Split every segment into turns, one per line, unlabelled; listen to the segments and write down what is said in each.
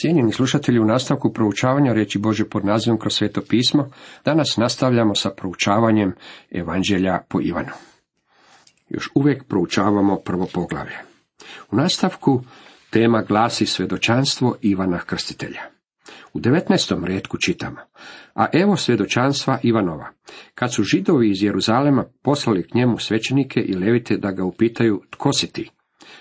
Cijenjeni slušatelji, u nastavku proučavanja riječi Bože pod nazivom kroz sveto pismo, danas nastavljamo sa proučavanjem Evanđelja po Ivanu. Još uvijek proučavamo prvo poglavlje. U nastavku tema glasi svjedočanstvo Ivana Krstitelja. U 19. redku čitamo, a evo svjedočanstva Ivanova. Kad su židovi iz Jeruzalema poslali k njemu svećenike i levite da ga upitaju tko si ti?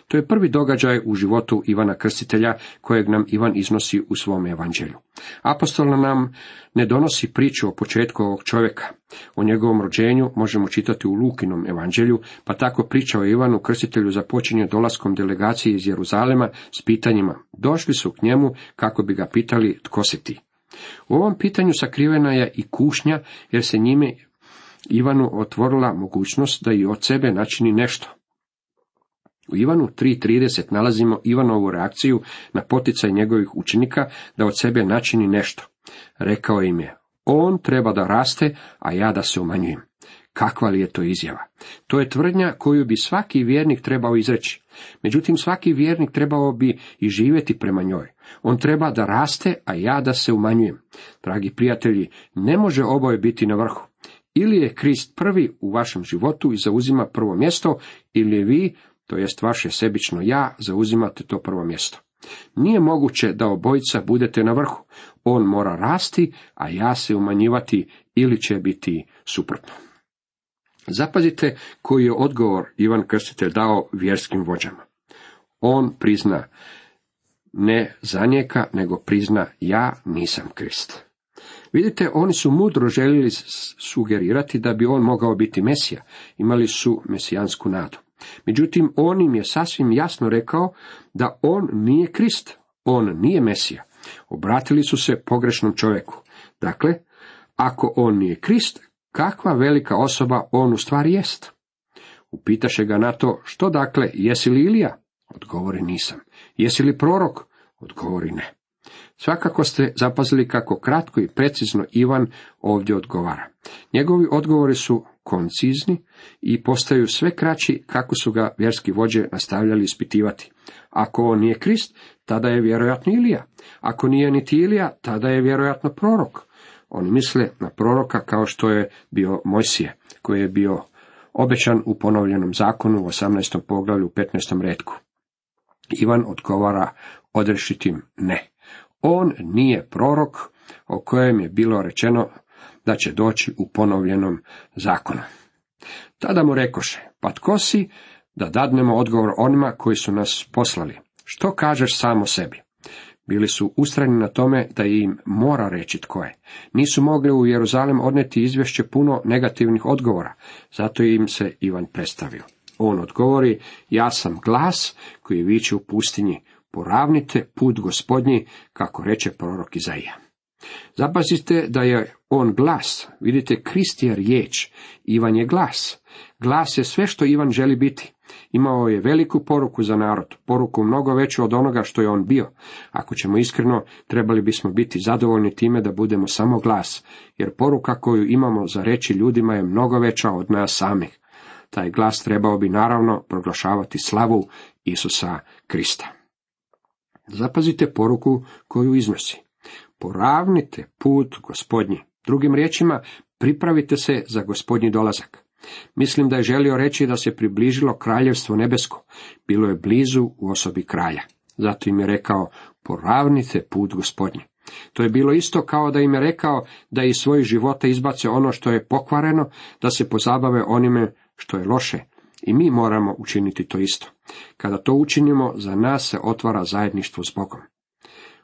To je prvi događaj u životu Ivana Krstitelja kojeg nam Ivan iznosi u svom evanđelju. Apostol nam ne donosi priču o početku ovog čovjeka. O njegovom rođenju možemo čitati u Lukinom evanđelju, pa tako priča o Ivanu Krstitelju započinje dolaskom delegacije iz Jeruzalema s pitanjima. Došli su k njemu kako bi ga pitali tko si ti. U ovom pitanju sakrivena je i kušnja jer se njime Ivanu otvorila mogućnost da i od sebe načini nešto. U Ivanu 3.30 nalazimo Ivanovu reakciju na poticaj njegovih učenika da od sebe načini nešto. Rekao im je, on treba da raste, a ja da se umanjujem. Kakva li je to izjava? To je tvrdnja koju bi svaki vjernik trebao izreći. Međutim, svaki vjernik trebao bi i živjeti prema njoj. On treba da raste, a ja da se umanjujem. Dragi prijatelji, ne može oboje biti na vrhu. Ili je Krist prvi u vašem životu i zauzima prvo mjesto, ili vi to jest vaše sebično ja, zauzimate to prvo mjesto. Nije moguće da obojica budete na vrhu. On mora rasti, a ja se umanjivati ili će biti suprotno. Zapazite koji je odgovor Ivan Krstitelj dao vjerskim vođama. On prizna ne zanijeka, nego prizna ja nisam Krist. Vidite, oni su mudro željeli sugerirati da bi on mogao biti Mesija. Imali su mesijansku nadu. Međutim, on im je sasvim jasno rekao da on nije Krist, on nije Mesija. Obratili su se pogrešnom čovjeku. Dakle, ako on nije Krist, kakva velika osoba on u stvari jest? Upitaše ga na to, što dakle, jesi li Ilija? Odgovori nisam. Jesi li prorok? Odgovori ne. Svakako ste zapazili kako kratko i precizno Ivan ovdje odgovara. Njegovi odgovori su koncizni i postaju sve kraći kako su ga vjerski vođe nastavljali ispitivati. Ako on nije Krist, tada je vjerojatno Ilija. Ako nije niti Ilija, tada je vjerojatno prorok. Oni misle na proroka kao što je bio Mojsije, koji je bio obećan u ponovljenom zakonu u 18. poglavlju u 15. redku. Ivan odgovara odrešitim ne. On nije prorok o kojem je bilo rečeno da će doći u ponovljenom zakonu. Tada mu rekoše, pa tko si da dadnemo odgovor onima koji su nas poslali? Što kažeš samo sebi? Bili su ustrani na tome da im mora reći tko je. Nisu mogli u Jeruzalem odneti izvješće puno negativnih odgovora, zato im se Ivan predstavio. On odgovori, ja sam glas koji viče u pustinji, poravnite put gospodnji, kako reče prorok Izaija. Zapazite da je on glas, vidite, Krist je riječ, Ivan je glas. Glas je sve što Ivan želi biti. Imao je veliku poruku za narod, poruku mnogo veću od onoga što je on bio. Ako ćemo iskreno, trebali bismo biti zadovoljni time da budemo samo glas, jer poruka koju imamo za reći ljudima je mnogo veća od nas samih. Taj glas trebao bi naravno proglašavati slavu Isusa Krista. Zapazite poruku koju iznosi. Poravnite put gospodnji. Drugim riječima, pripravite se za gospodnji dolazak. Mislim da je želio reći da se približilo kraljevstvo nebesko. Bilo je blizu u osobi kralja. Zato im je rekao, poravnite put gospodnji. To je bilo isto kao da im je rekao da iz svojih života izbace ono što je pokvareno, da se pozabave onime što je loše. I mi moramo učiniti to isto. Kada to učinimo, za nas se otvara zajedništvo s Bogom.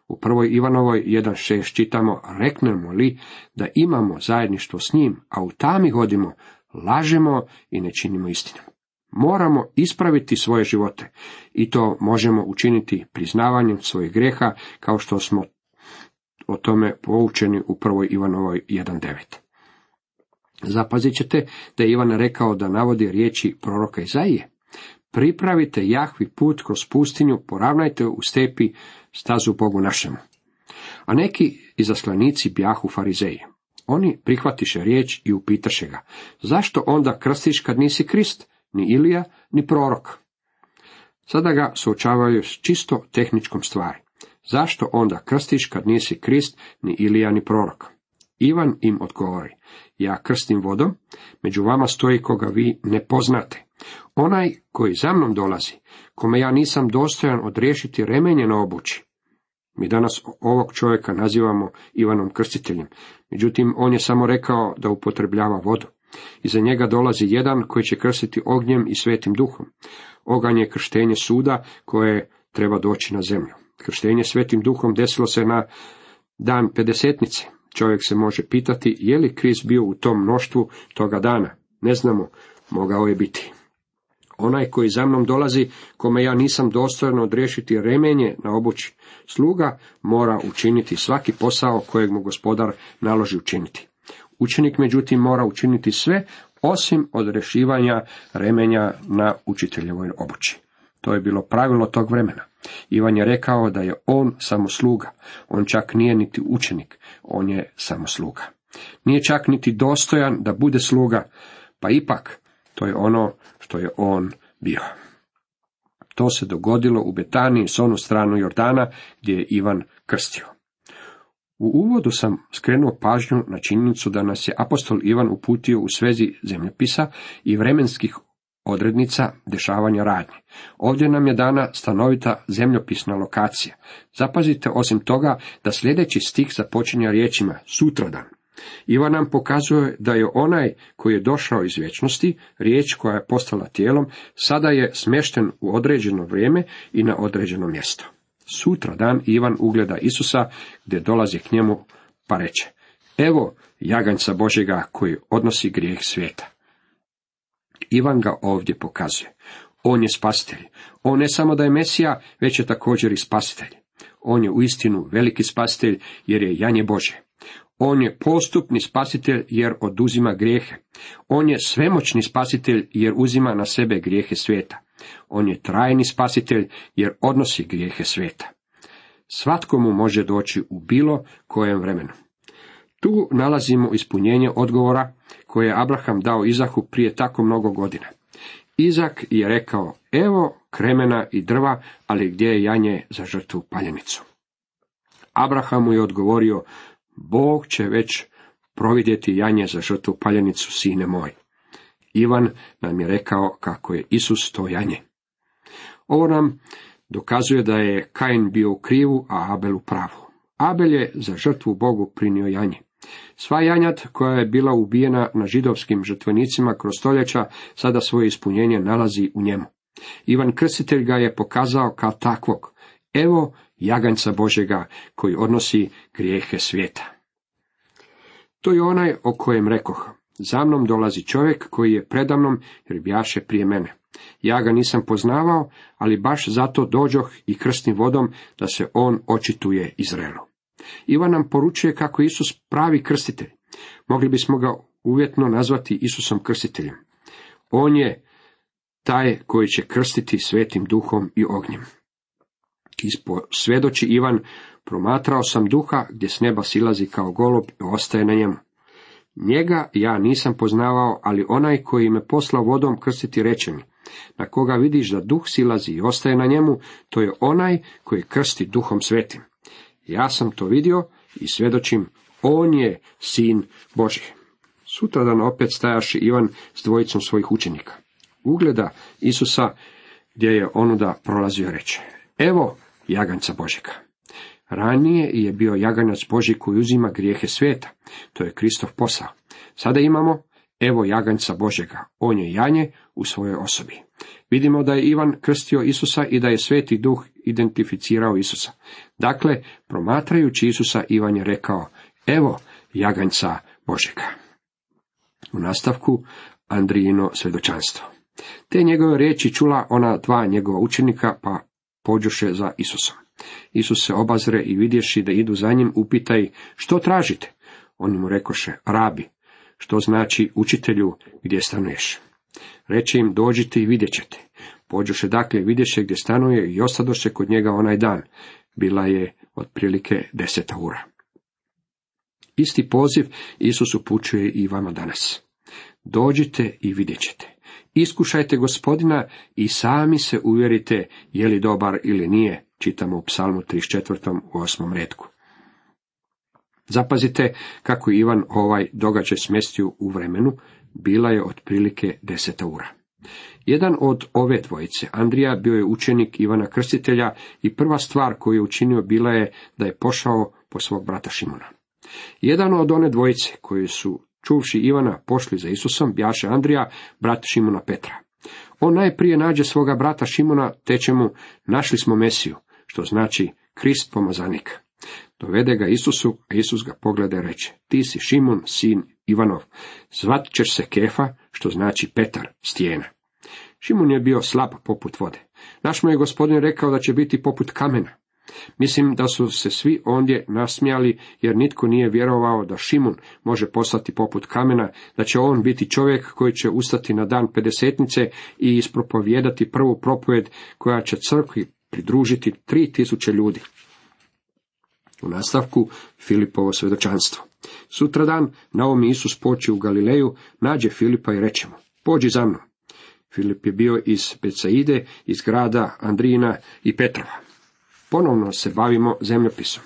U prvoj Ivanovoj 1.6 čitamo, reknemo li da imamo zajedništvo s njim, a u tami godimo, lažemo i ne činimo istinu. Moramo ispraviti svoje živote i to možemo učiniti priznavanjem svojih greha kao što smo o tome poučeni u prvoj Ivanovoj 1.9. Zapazit ćete da je Ivan rekao da navodi riječi proroka Izaije. Pripravite Jahvi put kroz pustinju, poravnajte u stepi stazu Bogu našemu. A neki izaslanici bjahu farizeji. Oni prihvatiše riječ i upitaše ga, zašto onda krstiš kad nisi Krist, ni Ilija, ni prorok? Sada ga suočavaju s čisto tehničkom stvari. Zašto onda krstiš kad nisi Krist, ni Ilija, ni prorok? Ivan im odgovori, ja krstim vodom, među vama stoji koga vi ne poznate. Onaj koji za mnom dolazi, kome ja nisam dostojan odriješiti remenje na obući. Mi danas ovog čovjeka nazivamo Ivanom Krstiteljem, međutim on je samo rekao da upotrebljava vodu. Iza njega dolazi jedan koji će krstiti ognjem i svetim duhom. Oganj je krštenje suda koje treba doći na zemlju. Krštenje svetim duhom desilo se na dan pedesetnice. Čovjek se može pitati je li Krist bio u tom mnoštvu toga dana. Ne znamo, mogao je biti. Onaj koji za mnom dolazi, kome ja nisam dostojan odriješiti remenje na obući, sluga mora učiniti svaki posao kojeg mu gospodar naloži učiniti. Učenik međutim mora učiniti sve osim odrešivanja remenja na učiteljevoj obući. To je bilo pravilo tog vremena. Ivan je rekao da je on samo sluga. On čak nije niti učenik, on je samo sluga. Nije čak niti dostojan da bude sluga, pa ipak to je ono što je on bio. To se dogodilo u Betaniji s onu stranu Jordana gdje je Ivan krstio. U uvodu sam skrenuo pažnju na činjenicu da nas je apostol Ivan uputio u svezi zemljopisa i vremenskih odrednica dešavanja radnje. Ovdje nam je dana stanovita zemljopisna lokacija. Zapazite osim toga da sljedeći stih započinja riječima sutradan. Ivan nam pokazuje da je onaj koji je došao iz vječnosti, riječ koja je postala tijelom, sada je smješten u određeno vrijeme i na određeno mjesto. Sutra dan Ivan ugleda Isusa gdje dolazi k njemu pa reče, evo jaganjca Božjega koji odnosi grijeh svijeta. Ivan ga ovdje pokazuje. On je spasitelj. On ne samo da je Mesija, već je također i spasitelj. On je uistinu veliki spasitelj jer je janje Bože. On je postupni spasitelj jer oduzima grijehe. On je svemoćni spasitelj jer uzima na sebe grijehe svijeta. On je trajni spasitelj jer odnosi grijehe svijeta. Svatko mu može doći u bilo kojem vremenu. Tu nalazimo ispunjenje odgovora koje je Abraham dao Izaku prije tako mnogo godina. Izak je rekao, evo kremena i drva, ali gdje je janje za žrtvu paljenicu? Abraham mu je odgovorio, Bog će već providjeti janje za žrtvu paljenicu, sine moj. Ivan nam je rekao kako je Isus to janje. Ovo nam dokazuje da je Kain bio u krivu, a Abel u pravu. Abel je za žrtvu Bogu prinio janje. Sva janjat koja je bila ubijena na židovskim žrtvenicima kroz stoljeća sada svoje ispunjenje nalazi u njemu. Ivan Krstitelj ga je pokazao kao takvog. Evo jaganjca Božega koji odnosi grijehe svijeta. To je onaj o kojem rekoh. Za mnom dolazi čovjek koji je predamnom jer bjaše prije mene. Ja ga nisam poznavao, ali baš zato dođoh i krstim vodom da se on očituje Izraelu. Ivan nam poručuje kako je Isus pravi krstitelj. Mogli bismo ga uvjetno nazvati Isusom krstiteljem. On je taj koji će krstiti svetim duhom i ognjem. Svjedoči Ivan, promatrao sam duha gdje s neba silazi kao golob i ostaje na njemu. Njega ja nisam poznavao, ali onaj koji me poslao vodom krstiti reče mi, na koga vidiš da duh silazi i ostaje na njemu, to je onaj koji krsti duhom svetim. Ja sam to vidio i svjedočim, on je sin Boži. Sutradan opet stajaši Ivan s dvojicom svojih učenika. Ugleda Isusa gdje je onuda prolazio reče, evo jaganca Božega. Ranije je bio jaganac Boži koji uzima grijehe svijeta. To je Kristov posao. Sada imamo, evo jaganjca Božega. On je janje u svojoj osobi. Vidimo da je Ivan krstio Isusa i da je sveti duh identificirao Isusa. Dakle, promatrajući Isusa, Ivan je rekao, evo jaganjca Božega. U nastavku Andrijino svjedočanstvo. Te njegove riječi čula ona dva njegova učenika, pa pođoše za Isusom. Isus se obazre i vidješi da idu za njim, upitaj, što tražite? Oni mu rekoše, rabi, što znači učitelju gdje stanuješ. Reče im, dođite i vidjet ćete. Pođoše dakle, vidješe gdje stanuje i ostadoše kod njega onaj dan. Bila je otprilike deseta ura. Isti poziv Isus upućuje i vama danas. Dođite i vidjet ćete. Iskušajte gospodina i sami se uvjerite je li dobar ili nije, čitamo u psalmu 34. u osmom redku. Zapazite kako Ivan ovaj događaj smestio u vremenu, bila je otprilike deseta ura. Jedan od ove dvojice, Andrija, bio je učenik Ivana Krstitelja i prva stvar koju je učinio bila je da je pošao po svog brata Šimona. Jedan od one dvojice koji su, čuvši Ivana, pošli za Isusom, bjaše Andrija, brat Šimona Petra. On najprije nađe svoga brata Šimona, teče mu, našli smo Mesiju, što znači Krist pomazanik. Dovede ga Isusu, a Isus ga pogleda i reče, ti si Šimon, sin Ivanov, zvat ćeš se Kefa, što znači Petar, stijena. Šimun je bio slab poput vode. Naš mu je gospodin rekao da će biti poput kamena. Mislim da su se svi ondje nasmijali, jer nitko nije vjerovao da Šimun može postati poput kamena, da će on biti čovjek koji će ustati na dan pedesetnice i ispropovjedati prvu propovjed koja će crkvi pridružiti tri tisuće ljudi. U nastavku Filipovo svjedočanstvo. Sutradan, ovom Isus poči u Galileju, nađe Filipa i reče mu, pođi za mnom. Filip je bio iz Becaide, iz grada Andrina i Petrova. Ponovno se bavimo zemljopisom.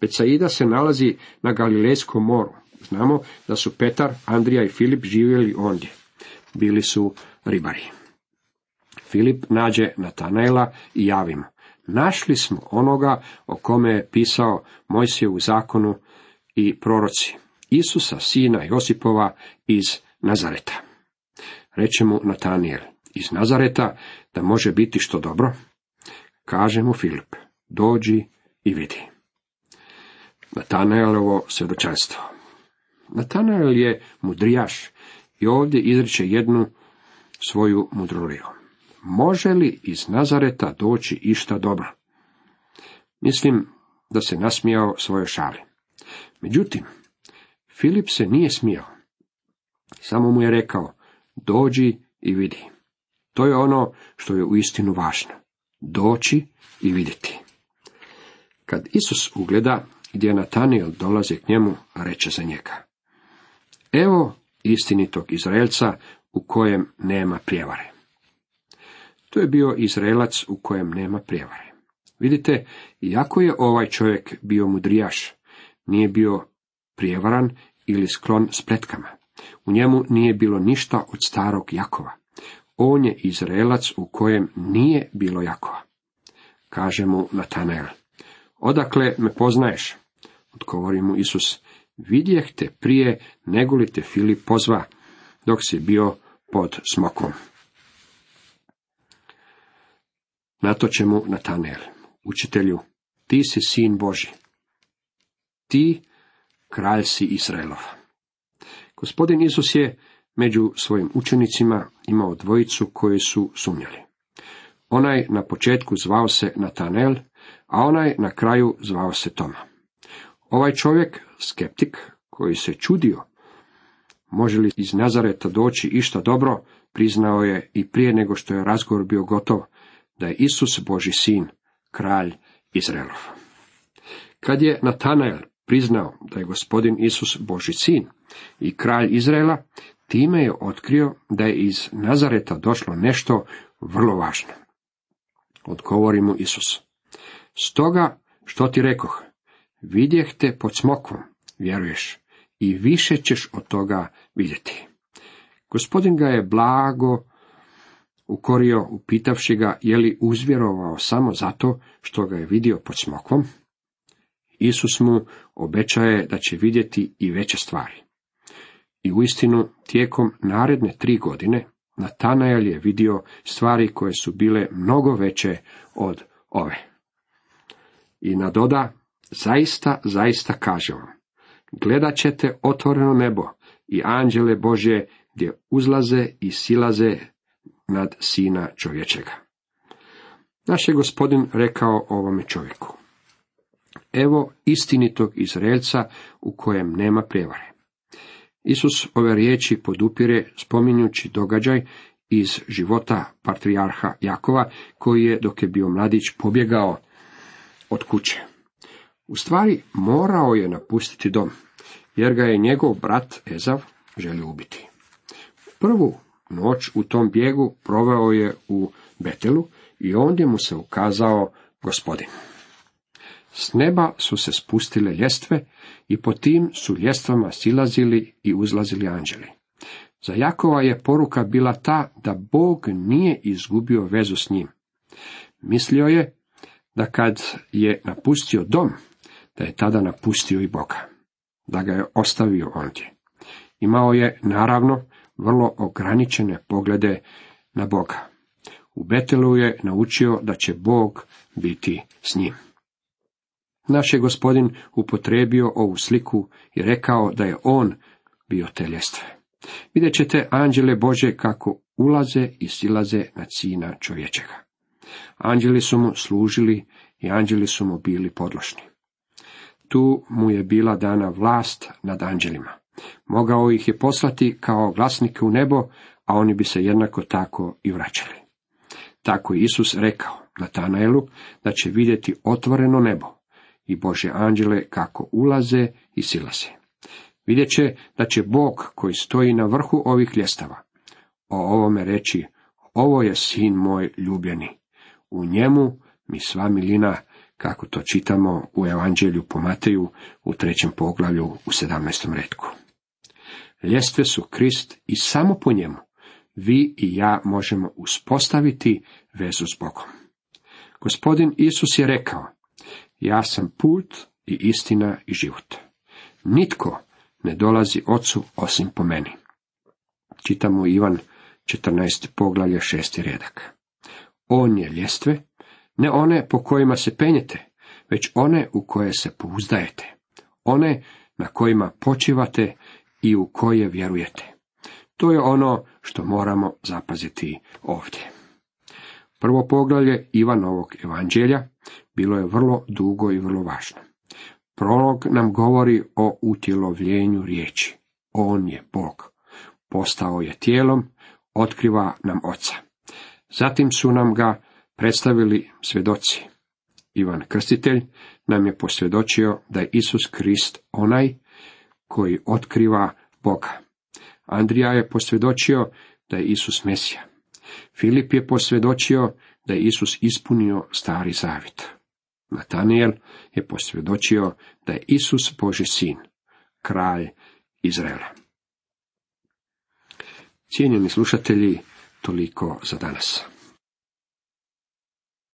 Becaida se nalazi na Galilejskom moru. Znamo da su Petar, Andrija i Filip živjeli ondje. Bili su ribari. Filip nađe Natanaela i javimo. Našli smo onoga o kome je pisao Mojsije u zakonu i proroci. Isusa, sina Josipova iz Nazareta. Reče mu Natanijel, iz Nazareta, da može biti što dobro? Kaže mu Filip, dođi i vidi. Natanaelovo svjedočanstvo. Natanael je mudrijaš i ovdje izriče jednu svoju mudroliju. Može li iz Nazareta doći išta dobro? Mislim da se nasmijao svoje šali. Međutim, Filip se nije smijao. Samo mu je rekao, dođi i vidi. To je ono što je uistinu važno. Doći i vidjeti. Kad Isus ugleda gdje Natanijel dolazi k njemu, reče za njega. Evo istinitog Izraelca u kojem nema prijevare. To je bio Izraelac u kojem nema prijevare. Vidite, iako je ovaj čovjek bio mudrijaš, nije bio prijevaran ili sklon spletkama. U njemu nije bilo ništa od starog Jakova. On je Izraelac u kojem nije bilo Jakova. Kaže mu Natanael. Odakle me poznaješ? Odgovori mu Isus. Vidjeh te prije nego te Filip pozva, dok si bio pod smokom. Na će mu Natanael. Učitelju, ti si sin Boži. Ti kralj si Izraelov. Gospodin Isus je među svojim učenicima imao dvojicu koji su sumnjali. Onaj na početku zvao se Natanel, a onaj na kraju zvao se Toma. Ovaj čovjek, skeptik, koji se čudio, može li iz Nazareta doći išta dobro, priznao je i prije nego što je razgovor bio gotov, da je Isus Boži sin, kralj Izraelov. Kad je Natanael priznao da je gospodin Isus Boži sin i kralj Izraela, time je otkrio da je iz Nazareta došlo nešto vrlo važno. Odgovori mu Isus. Stoga, što ti rekoh, vidjeh te pod smokvom, vjeruješ, i više ćeš od toga vidjeti. Gospodin ga je blago ukorio, upitavši ga je li uzvjerovao samo zato što ga je vidio pod smokvom. Isus mu obećaje da će vidjeti i veće stvari. I uistinu, tijekom naredne tri godine, Natanael je vidio stvari koje su bile mnogo veće od ove. I nadoda, zaista, zaista kažem vam, gledat ćete otvoreno nebo i anđele Božje gdje uzlaze i silaze nad sina čovječega. Naš je gospodin rekao ovome čovjeku. Evo istinitog Izraelca u kojem nema prijevare. Isus ove riječi podupire spominjući događaj iz života patrijarha Jakova, koji je, dok je bio mladić, pobjegao od kuće. U stvari, morao je napustiti dom, jer ga je njegov brat Ezav želio ubiti. Prvu noć u tom bijegu proveo je u Betelu i ondje mu se ukazao gospodin. S neba su se spustile ljestve i po tim su ljestvama silazili i uzlazili anđeli. Za Jakova je poruka bila ta da Bog nije izgubio vezu s njim. Mislio je da kad je napustio dom, da je tada napustio i Boga, da ga je ostavio ondje. Imao je, naravno, vrlo ograničene poglede na Boga. U Betelu je naučio da će Bog biti s njim. Naš je gospodin upotrebio ovu sliku i rekao da je on bio te ljestve. Vidjet ćete anđele Bože kako ulaze i silaze na sina čovječega. Anđeli su mu služili i anđeli su mu bili podlošni. Tu mu je bila dana vlast nad anđelima. Mogao ih je poslati kao glasnike u nebo, a oni bi se jednako tako i vraćali. Tako je Isus rekao Natanaelu da će vidjeti otvoreno nebo i Bože anđele kako ulaze i silaze. Vidjet će da će Bog koji stoji na vrhu ovih ljestava o ovome reći, ovo je sin moj ljubljeni, u njemu mi sva milina, kako to čitamo u Evanđelju po Mateju u trećem poglavlju u sedamnestom redku. Ljestve su Krist i samo po njemu vi i ja možemo uspostaviti vezu s Bogom. Gospodin Isus je rekao, ja sam put i istina i život. Nitko ne dolazi ocu osim po meni. Čitamo Ivan 14. poglavlje 6. redak. On je ljestve, ne one po kojima se penjete, već one u koje se pouzdajete, one na kojima počivate i u koje vjerujete. To je ono što moramo zapaziti ovdje. Prvo poglavlje Ivanovog evanđelja bilo je vrlo dugo i vrlo važno. Prolog nam govori o utjelovljenju riječi. On je Bog. Postao je tijelom, otkriva nam oca. Zatim su nam ga predstavili svjedoci. Ivan Krstitelj nam je posvjedočio da je Isus Krist onaj koji otkriva Boga. Andrija je posvjedočio da je Isus Mesija. Filip je posvjedočio da je Isus ispunio stari zavit. Nataniel je posvjedočio da je Isus Boži sin, kralj Izraela. Cijenjeni slušatelji, toliko za danas.